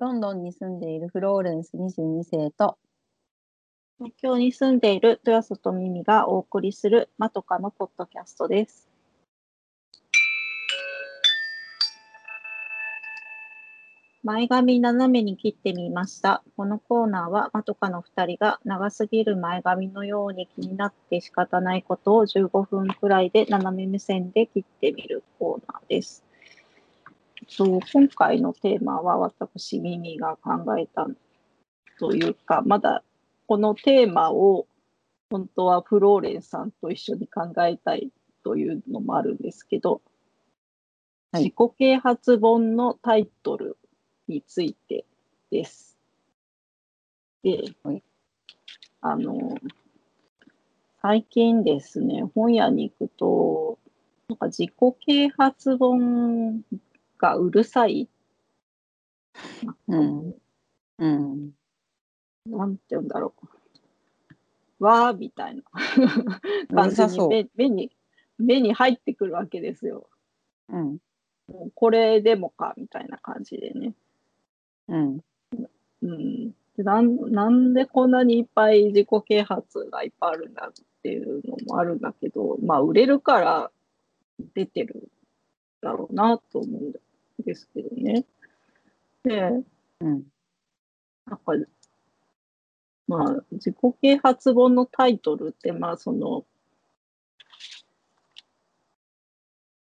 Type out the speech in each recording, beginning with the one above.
ロンドンに住んでいるフローレンス22世と東京に住んでいる豊里耳がお送りするマトカのポッドキャストです。前髪斜めに切ってみました。このコーナーはマトカの2人が長すぎる前髪のように気になって仕方ないことを15分くらいで斜め目線で切ってみるコーナーです。そう今回のテーマは私耳が考えたというかまだこのテーマを本当はフローレンさんと一緒に考えたいというのもあるんですけど、はい自己啓発本のタイトルについてです。で、はいあの、最近ですね、本屋に行くと、なんか自己啓発本がうるさい？うんうんなんて言うんだろう。わーみたいな う感じに目目に目に入ってくるわけですよ。うんもうこれでもかみたいな感じでね。うんうん、でなんなんでこんなにいっぱい自己啓発がいっぱいあるんだっていうのもあるんだけど、まあ売れるから出てるだろうなと思うんですけどね。で、うんなんか、まあ、自己啓発本のタイトルって、まあ、その、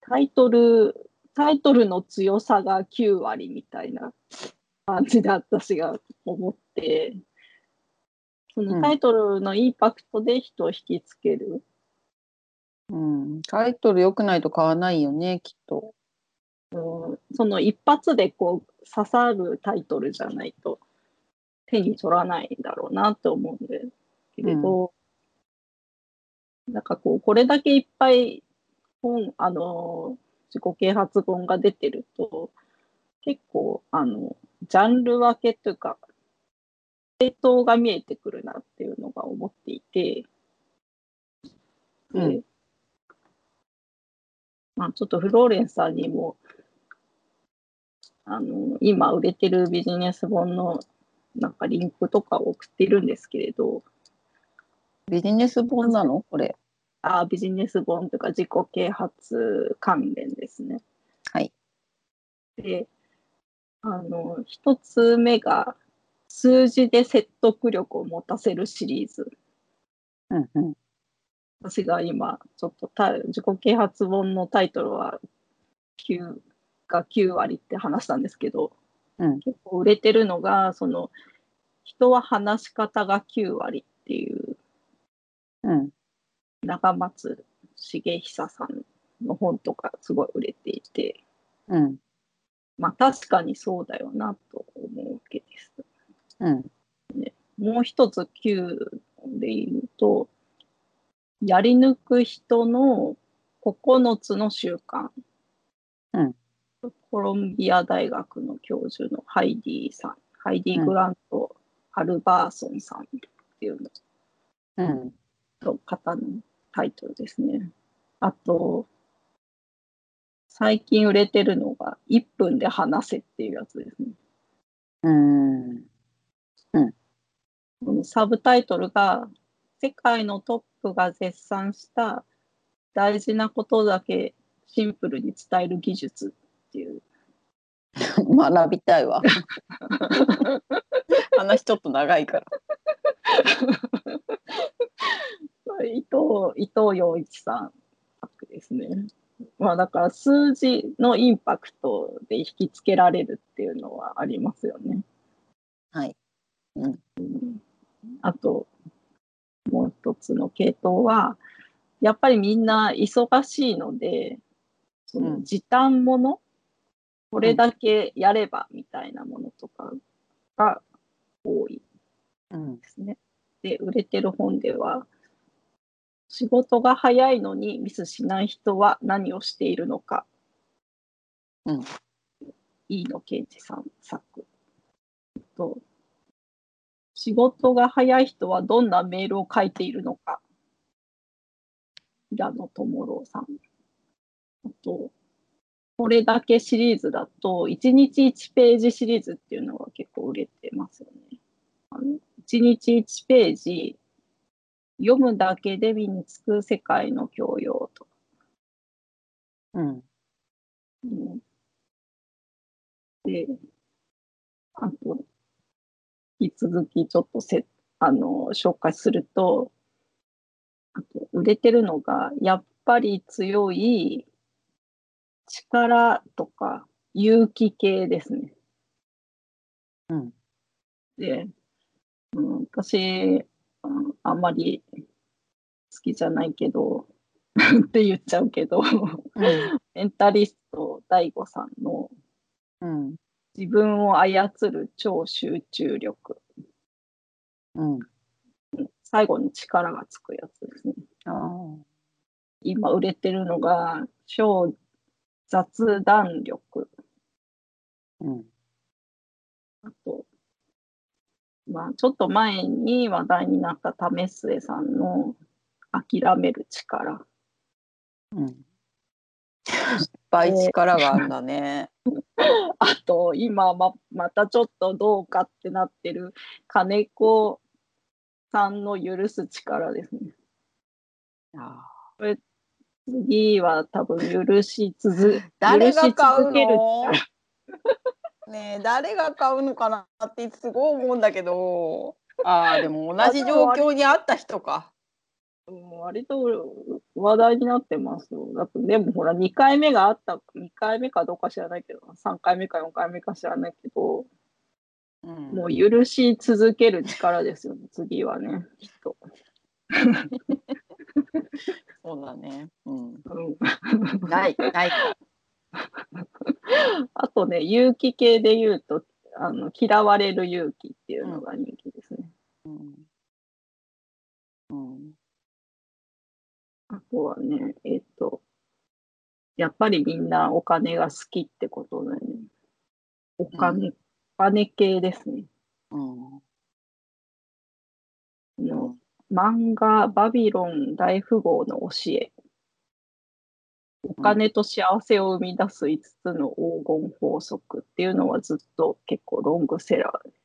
タイトル、タイトルの強さが9割みたいな感じで私が思って、そのタイトルのインパクトで人を引きつける。うんタイトル良くないと買わないよねきっとうん。その一発でこう刺さるタイトルじゃないと手に取らないんだろうなって思うんですけれど、なんかこうこれだけいっぱい本あの自己啓発本が出てると結構あのジャンル分けというか系統が見えてくるなっていうのが思っていて、でうん。まあ、ちょっとフローレンスさんにもあの今売れてるビジネス本のなんかリンクとかを送ってるんですけれどビジネス本なの？これあビジネス本というか自己啓発関連ですね。はい。であの一つ目が数字で説得力を持たせるシリーズ。うんうん私が今ちょっとた自己啓発本のタイトルは9が9割って話したんですけど、うん。結構売れてるのがその人は話し方が9割っていう。うん。長松茂久さんの本とかすごい売れていて。うん。まあ確かにそうだよなと思うわけです。うん。もう一つ9で言うとやり抜く人の9つの習慣、うんコロンビア大学の教授のハイディさんハイディ・グラント・ハルバーソンさんっていうのうんの方のタイトルですね。あと最近売れてるのが1分で話せっていうやつですね。うんこのサブタイトルが世界のトップが絶賛した大事なことだけシンプルに伝える技術っていう。学びたいわ 話ちょっと長いから伊藤伊藤洋一さん作ですね。まあだから数字のインパクトで引きつけられるっていうのはありますよね。はいうんあともう一つの系統はやっぱりみんな忙しいのでそのうん時短もの、これだけやればみたいなものとかが多いうんですね。で売れてる本では仕事が早いのにミスしない人は何をしているのか、うん。飯野健二さん作。と仕事が早い人はどんなメールを書いているのか。平野智郎さん。あとこれだけシリーズだと、1日1ページシリーズっていうのが結構売れてますよね。あの1日1ページ、読むだけで身につく世界の教養とか。うん。うんで、あと、引き続きちょっとせあの紹介すると、あと売れてるのが、やっぱり強い力とか勇気系ですね。うん。で、うん、私、うんあんまり好きじゃないけど、って言っちゃうけど、うん。メンタリスト DAIGO さんのうん。自分を操る超集中力。うん。最後に力がつくやつですね。ああ。今売れてるのが、超雑談力。うん。あと、まあ、ちょっと前に話題になった為末さんの諦める力。うん。いっぱい力があるんだね。あと、今ままたちょっとどうかってなってる金子さんの許す力ですね。あ次は多分許し続誰が買うの？力ねえ誰が買うのかなってすごい思うんだけどああでも同じ状況にあった人か割と話題になってますよ。だってでもほら2回目があった、2回目かどうか知らないけど、3回目か4回目か知らないけど、うんもう許し続ける力ですよね、次はね、きっと。そうだね。うん。うん、ないないか。あとね、勇気系で言うとあの、嫌われる勇気っていうのが人気ですね。うん。うん。あとはね、えっ、と、やっぱりみんなお金が好きってことだよね。お金、お金系ですね。うん。あの漫画「バビロン大富豪の教え」お金と幸せを生み出す5つの黄金法則っていうのはずっと結構ロングセラーで。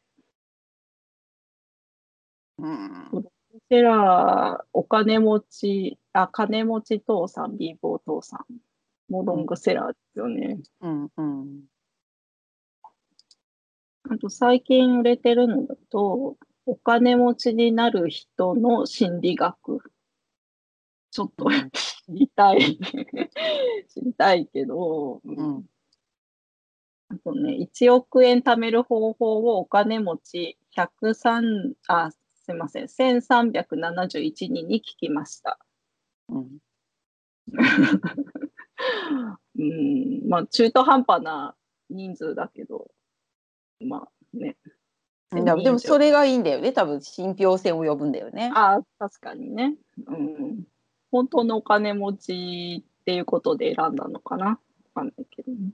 うん。セラーお金持ちあ金持ち父さん貧乏父さんもロングセラーですよね、うんうん。あと最近売れてるのだとお金持ちになる人の心理学。ちょっと知りたい。知りたいけど、うん。あとね、1億円貯める方法をお金持ち103あすいません。1371人に聞きました。うん。うん。まあ中途半端な人数だけど。まあね。でもでもそれがいいんだよね。多分信憑性を呼ぶんだよね。あ確かにね、うん。本当のお金持ちっていうことで選んだのかな。わかんないけどね。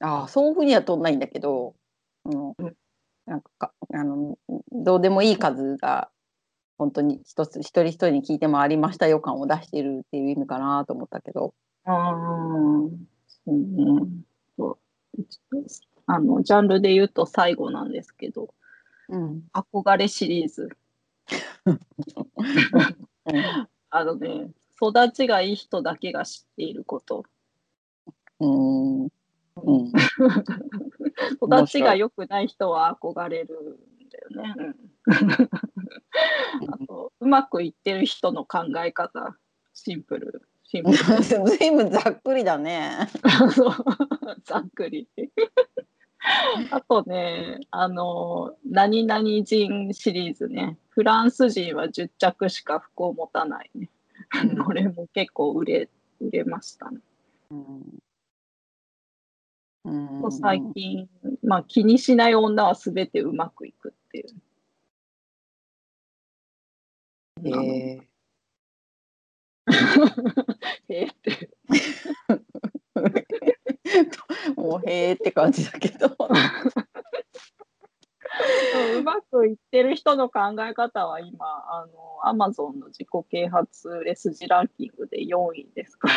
ああそういうふうには取んないんだけど、うん。うんなんかかあのどうでもいい数が本当に一つ一人一人に聞いてもありましたよ感を出しているっていう意味かなと思ったけど。ああ、そうね。そうあの、ジャンルで言うと最後なんですけど、うん憧れシリーズ。あのね、育ちがいい人だけが知っていること。うんうん 育ちが良くない人は憧れるんだよね。うんあと、うまくいってる人の考え方。シンプル。シンプル。ずいぶんざっくりだね。そうざっくり。あとね、あの、何々人シリーズね。フランス人は10着しか服を持たないね。これも結構売れ、売れましたね。うんと最近、まあ気にしない女は全てうまくいくっていう。へえ へーって。もうへーって感じだけど。うまくいってる人の考え方は今、あの、アマゾンの自己啓発レスジランキングで4位ですから。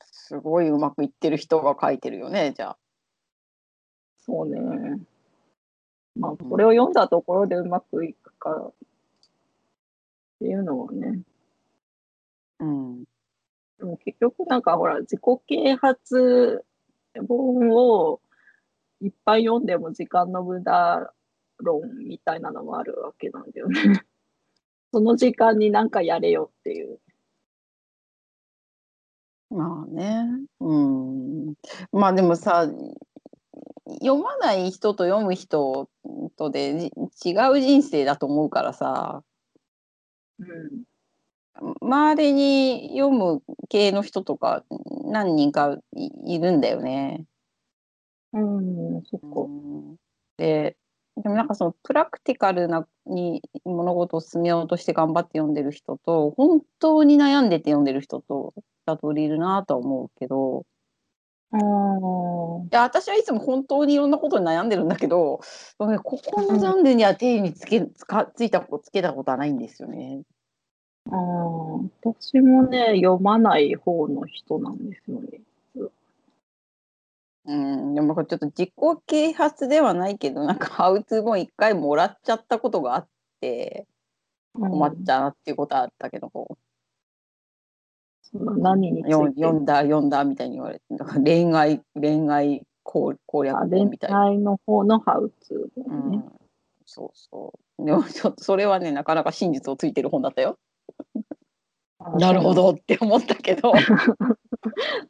すごいうまくいってる人が書いてるよねじゃあ。そうね。まあ、これを読んだところでうまくいくかっていうのはね。うん。でも結局なんかほら、自己啓発本をいっぱい読んでも時間の無駄論みたいなのもあるわけなんだよね。その時間になんかやれよっていう。まあね。うん。まあでもさ、読まない人と読む人とでじ違う人生だと思うからさ、うん。周りに読む系の人とか何人かいいるんだよね。うん、そっか。うんで、でもなんかそのプラクティカルなに物事を進めようとして頑張って読んでる人と本当に悩んでて読んでる人と二通りいるなとは思うけどああ。いや私はいつも本当にいろんなことに悩んでるんだけどここのジャンルには手につけつかついたことつけたことはないんですよね。ああ、私もね、読まない方の人なんですよね。うん、でもちょっと自己啓発ではないけどなんかハウツー本一回もらっちゃったことがあって困っちゃうなっていうことはあったけど、こう何に読んだ読んだみたいに言われてなんか恋愛恋愛攻攻略あ本恋みたいな、愛の方のハウツーう本ね。ん、そうそう。でもちょっとそれはねなかなか真実をついてる本だったよ。あ なるほ。どって思ったけど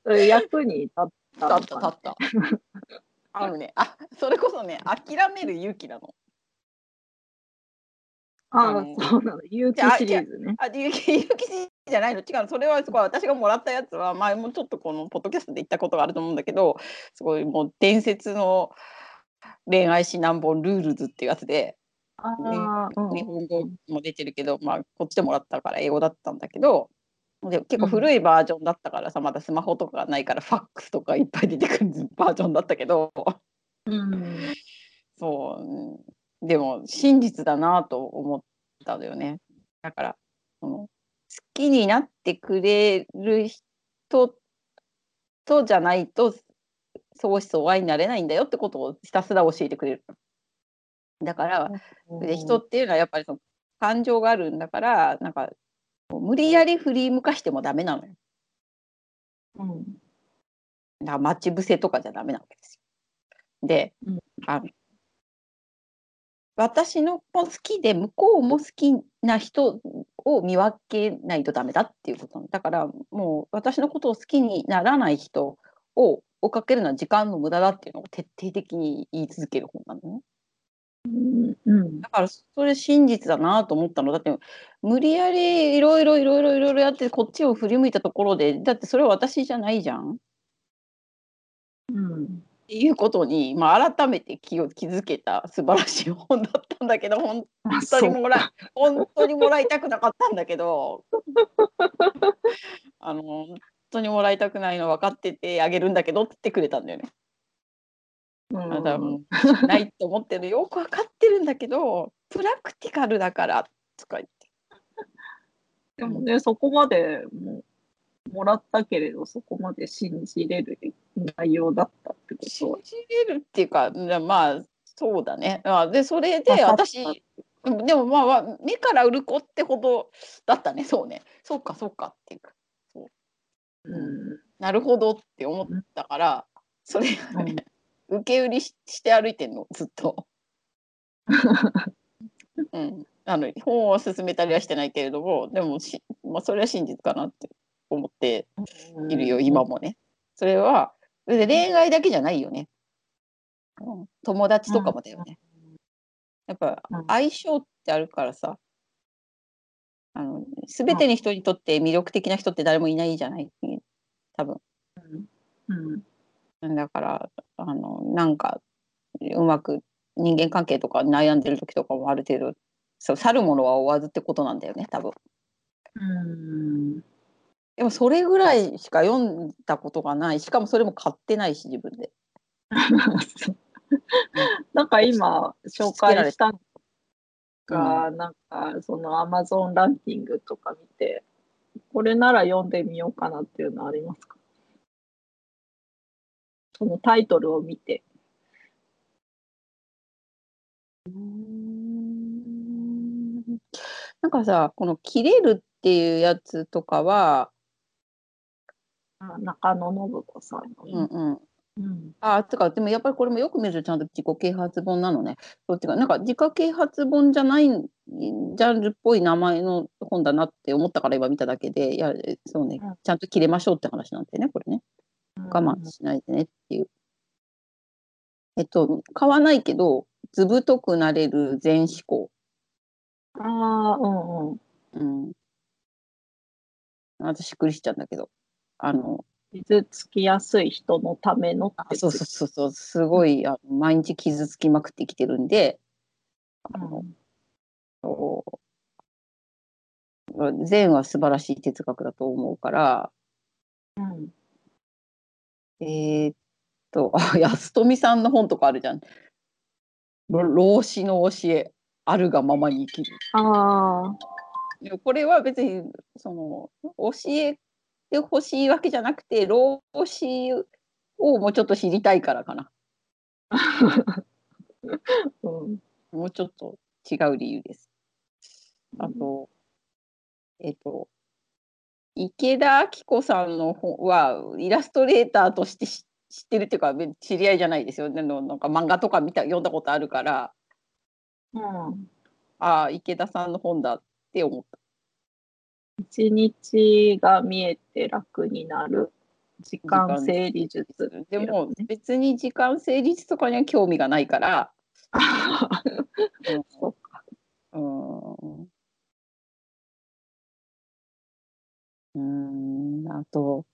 役に立った立った立ったあのねあそれこそね諦める勇気なのな。ああそうなの。勇気シリーズね。あ勇気勇気じゃないの違うのそれはすごい私がもらったやつは前もちょっとこのポッドキャストで言ったことがあると思うんだけどすごいもう伝説の恋愛指南本 Rules っていうやつでああ、うん。日本語も出てるけど、まあ、こっちでもらったから英語だったんだけどで結構古いバージョンだったからさ、まだスマホとかがないからファックスとかいっぱい出てくるバージョンだったけど。うん。そううん。でも真実だなと思ったんだよね。だからその好きになってくれる人とじゃないと相思相愛になれないんだよってことをひたすら教えてくれるだからで人っていうのはやっぱりその感情があるんだからなんか無理やり振り向かしてもダメなのようん。だから待ち伏せとかじゃダメなわけですよ。で、うんあの私のも好きで向こうも好きな人を見分けないとダメだっていうことだからもう私のことを好きにならない人を追っかけるのは時間の無駄だっていうのを徹底的に言い続ける本なのね。うん。うん。だからそれ真実だなと思ったのだって無理やりいろいろいろいろいろいろやってこっちを振り向いたところでだってそれは私じゃないじゃんっうん。ていうことに、まあ、改めて気を気づけた素晴らしい本だったんだけど本あ当にもらい本当にもらいたくなかったんだけどあの本当にもらいたくないの分かっててあげるんだけどって言ってくれたんだよね。うあだもん。うないと思ってるよ。く分かってるんだけどプラクティカルだからとか言って。でもね、そこまでももらったけれど、そこまで信じれる内容だったってことは。信じれるっていうかなまあそうだね。あでそれで私でもまあまあ目から鱗ってほどだったね。そうね。そうかそうかっていうか。う。ん。なるほどって思ったからそれがね、受け売りしして歩いてんの？ずっと。うん、あの本を進めたりはしてないけれどもでもし、まあ、それは真実かなって思っているよ、今もね。それはで恋愛だけじゃないよね。うん友達とかもだよね。やっぱうん相性ってあるからさあの全ての人にとって魅力的な人って誰もいないじゃない？多分。うん。だからあのなんかうまく人間関係とか悩んでる時とかもある程度そう去るものは追わずってことなんだよね多分。うん。でもそれぐらいしか読んだことがないしかもそれも買ってないし自分で。なんか今紹介したのが、なんかそのアマゾンランキングとか見て、これなら読んでみようかなっていうのありますか？そのタイトルを見て。なんかさ、この切れるっていうやつとかは、あ中野信子さん。うんうん。うん。あ、つか、でもやっぱりこれもよく見るとちゃんと自己啓発本なのね。そうっていうか、なんか自己啓発本じゃないジャンルっぽい名前の本だなって思ったから今見ただけで、いや、そうねうん、ちゃんと切れましょうって話なんでね、これね。我慢しないでねっていう。えっと、買わないけど、図太くなれる全思考。ああ、うんうん。うん。私、しっくりしちゃうんだけど。あの、傷つきやすい人のためのあそうそうそうそう、すごい、あの毎日傷つきまくってきてるんで、あの、そう善は素晴らしい哲学だと思うから、うん。えーっと、あ、安富さんの本とかあるじゃん。ろ老子の教え、あるがままに生きる。ああ、これは別に、その、教えてほしいわけじゃなくて、老子をもうちょっと知りたいからかな。うん。もうちょっと違う理由です。あと、えっと、池田明子さんの本はイラストレーターとして知知ってるっていうか知り合いじゃないですよ。でもなんか漫画とか見た読んだことあるから、うん。ああ、池田さんの本だって思った。一日が見えて楽になる。時間整理術でもね別に時間成立とかには興味がないから、そううん、うーん、あと、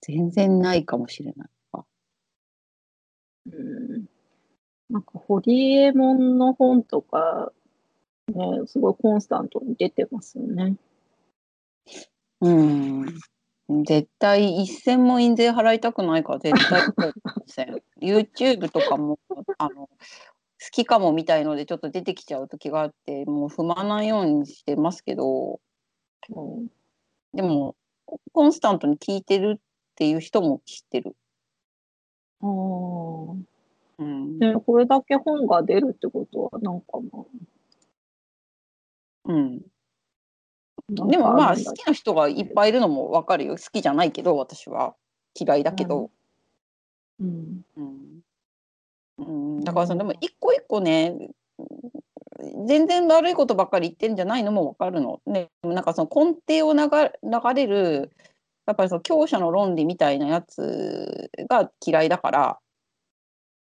全然ないかもしれない。あうんなんか、ホリエモンの本とか、ね、すごいコンスタントに出てますよね。うん。絶対一銭も印税払いたくないから絶対せん。YouTube とかもあの好きかもみたいのでちょっと出てきちゃう時があってもう踏まないようにしてますけどうんでもコンスタントに聞いてるっていう人も知ってる。あーうん。でこれだけ本が出るってことは、なんかまうん、あ、でもまあ好きな人がいっぱいいるのもわかるよ。好きじゃないけど私は嫌いだけど。うん。うんうん、だからさでも一個一個ね全然悪いことばっかり言ってんじゃないのもわかるの。ね、なんかその根底を流流れるやっぱりその強者の論理みたいなやつが嫌いだから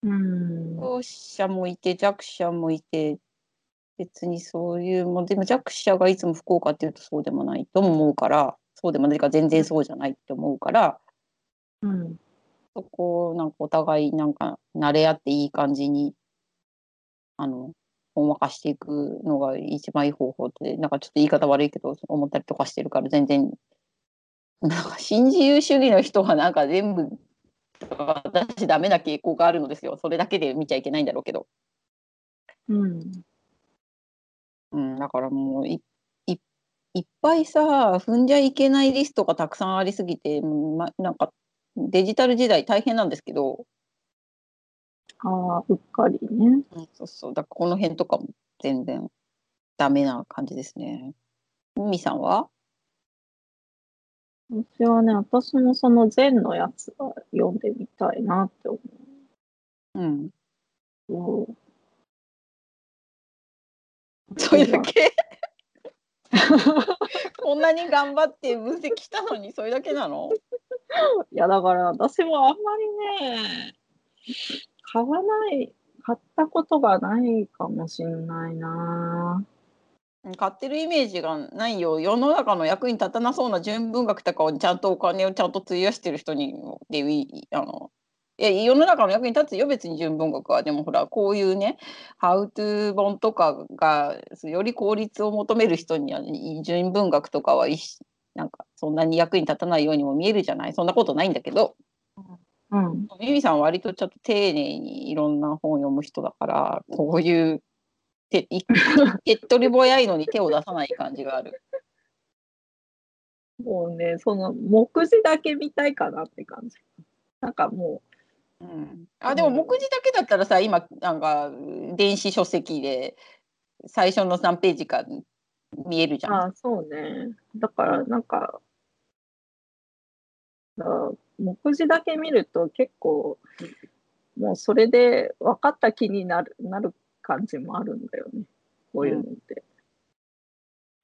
うん。強者もいて弱者もいて別にそういうもうでも弱者がいつも不幸かっていうとそうでもないと思うからそうでもないか全然そうじゃないって思うから。うん。そこをなんかお互いなんか慣れ合っていい感じにあのほんわかしていくのが一番いい方法ってなんかちょっと言い方悪いけど思ったりとかしてるから全然。なんか新自由主義の人はなんか全部私ダメな傾向があるのですよ。それだけで見ちゃいけないんだろうけど、うん。うん、だからもういいいっぱいさ踏んじゃいけないリストがたくさんありすぎて、うんま、なんかデジタル時代大変なんですけど、ああ、うっかりね。うん、そうそう。だからこの辺とかも全然ダメな感じですね。ミミさんは？私はね、私もその禅のやつは読んでみたいなって思うん。う。それだけ？こんなに頑張って分析したのにそれだけなの？いや、だから私もあんまりね、買わない、買ったことがないかもしんないな。買ってるイメージがないよ。世の中の役に立たなそうな純文学とかをちゃんとお金をちゃんと費やしてる人にでいいあのいや世の中の役に立つよ別に純文学はでもほらこういうねハウトゥー本とかがより効率を求める人には純文学とかはなんかそんなに役に立たないようにも見えるじゃないそんなことないんだけどうん。ミミさんは割とちょっと丁寧にいろんな本を読む人だからこういう手い 手っ取り早いのに手を出さない感じがある。もうね、その目次だけ見たいかなって感じ。なんかもう、うん、あでも目次だけだったらさ今なんか電子書籍で最初の何ページか見えるじゃん。ああ、そうね。だから、なんか、あ目次だけ見ると結構、もうそれで分かった気になるなる感じもあるんだよね。こういうのって。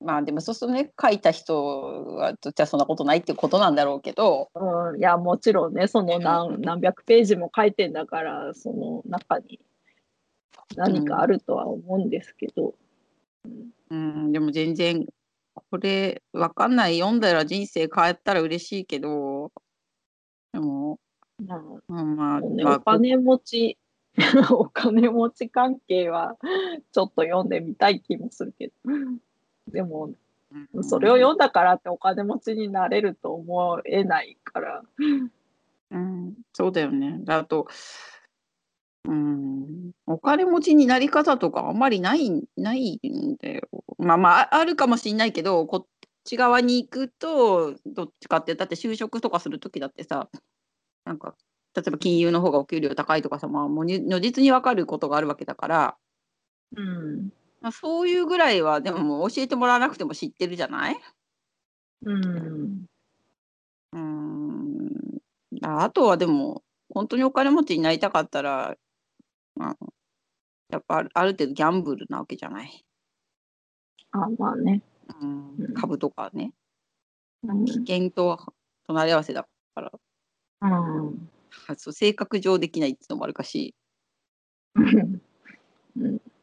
まあでもそうするとね書いた人はじゃあそんなことないっていうことなんだろうけど、うん、いや、もちろんね、その何何百ページも書いてんだから、その中に何かあるとは思うんですけど。うん、でも全然これわかんない読んだら人生変えたら嬉しいけどでも、まあうん、まあ、ね、まあお金持ち、お金持ち関係はちょっと読んでみたい気もするけど。でも、うんそれを読んだからってお金持ちになれると思えないから。うん、そうだよね。あと、うん、お金持ちになり方とかあんまりないないんだよ。まあまあああるかもしれないけどこっち側に行くとどっちかってだって就職とかする時だってさなんか例えば金融の方がお給料高いとかさ、まあ、もうに如実に分かることがあるわけだから、うん。まあ、そういうぐらいはでも教えてもらわなくても知ってるじゃない？うん。うんああとはでも本当にお金持ちになりたかったら、あのやっぱあるある程度ギャンブルなわけじゃない？あ、まあね。うんうん株とかね。うん。危険と隣り合わせだから、うん。あそう性格上できないっていうのもあるかし、うん。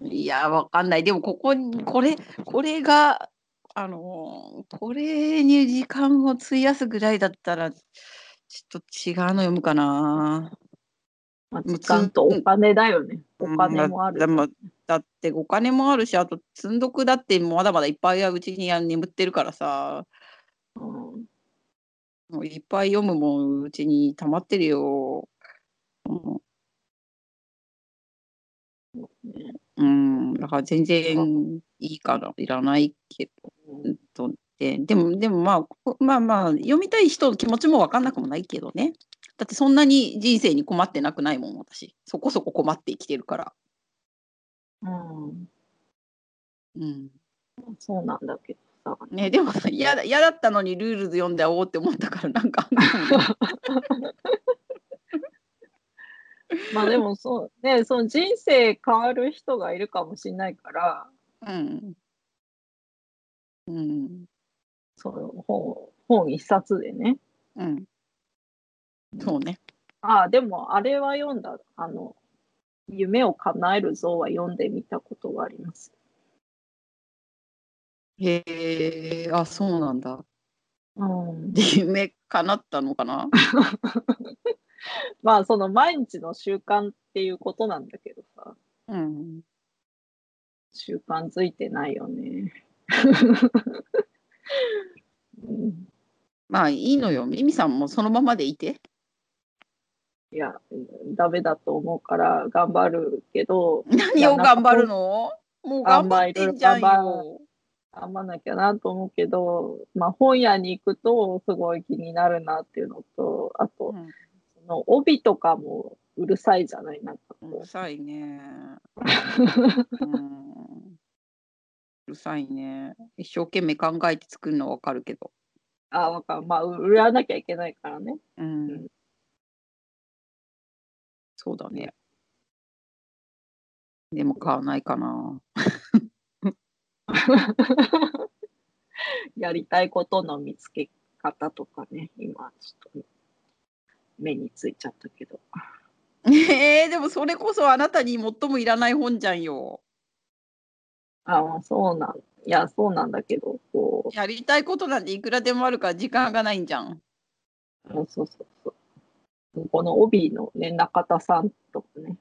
いや、わかんない。でも、ここに、これ、これが、あのーこれに時間を費やすぐらいだったら、ちょっと違うの読むかな。まあ、時間とお金だよね。お金もある。うんだってお金もあるし、あと積んどくだってまだまだいっぱいうちに眠ってるからさ、うんもういっぱい読むもんうちに溜まってるよ。うんねうん、だから全然いいからいらないけうんど、ででも、でもまあ、こまあまあ、読みたい人の気持ちも分かんなくもないけどね。だってそんなに人生に困ってなくないもん、私。そこそこ困って生きてるから。うん。うん。そうなんだけどさ。ね、でも嫌だ嫌だったのに Rules 読んでおおうって思ったから、なんか まあでもそう、ね、その人生変わる人がいるかもしれないから、うん。うん。その本本一冊でね。うん。そうね。ああ、でもあれは読んだ。あの、夢を叶える像は読んでみたことがあります。へえ、あ、そうなんだ。うん、夢叶ったのかな？まあその毎日の習慣っていうことなんだけどさ、うん。習慣づいてないよね。うん、まあいいのよ。ミミさんもそのままでいて。いや、ダメだと思うから頑張るけど、何を頑張るの？もう頑張ってんじゃん頑よ。頑張んなきゃなと思うけど、まあ本屋に行くとすごい気になるなっていうのと、あと、うんその帯とかもうるさいじゃない？なんかこうるさいね。うんうるさいね。一生懸命考えて作るのはわかるけど。う。あ、わかんまあ、売らなきゃいけないからね。うんうんそうだね。でも買わないかな。やりたいことの見つけ方とかね、今ちょっと目についちゃったけど。えー、でもそれこそあなたに最もいらない本じゃんよ。あまあそうなん、いや、そうなんだけど、こやりたいことなんていくらでもあるから時間がないんじゃん。う、そうそうそう。この帯のね、中田さんとかね、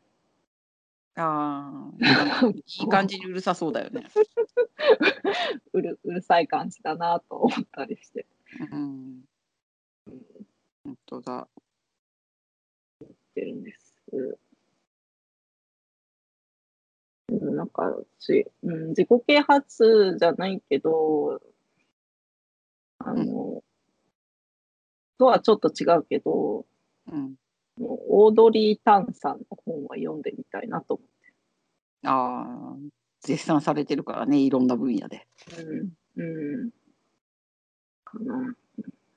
ああ、いい感じにうるさそうだよね。うるうるさい感じだなと思ったりして。うん。本当だ。ってるんです。うんなんか私、うん、自己啓発じゃないけど、あの、とはちょっと違うけど、うん。もうオードリー・タンさんの本は読んでみたいなと思ああ、絶賛されてるからね、いろんな分野で。って。うん。うん。かな。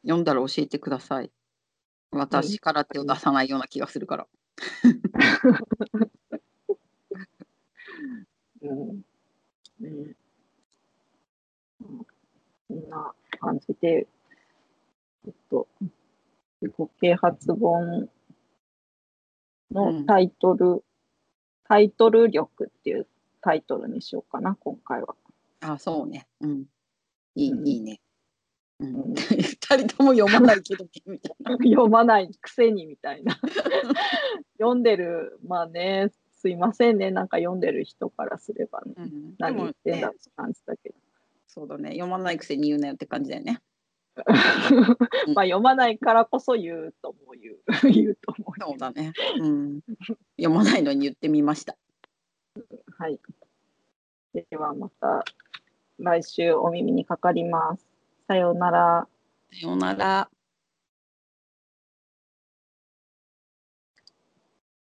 読んだら教えてください。私から手を出さないような気がするから。うん。ねうん。こん。な感じで、えっと、自己啓発本のタイトル、タイトル力っていうタイトルにしようかな、今回は。あ、そうね。うん。いい、うんいいね。うんうん二人とも読まないけど、みたいな。読まないくせにみたいな。読んでる、まあね、すいませんね、なんか読んでる人からすればね、うん、で何言ってんだって感じだけど。そうだね。読まないくせに言うなよって感じだよね。まあ読まないからこそ言うとも言う 言うと思う。そうだね。うん。読まないのに言ってみました。はい。ではまた来週お耳にかかります。さようなら。さようなら。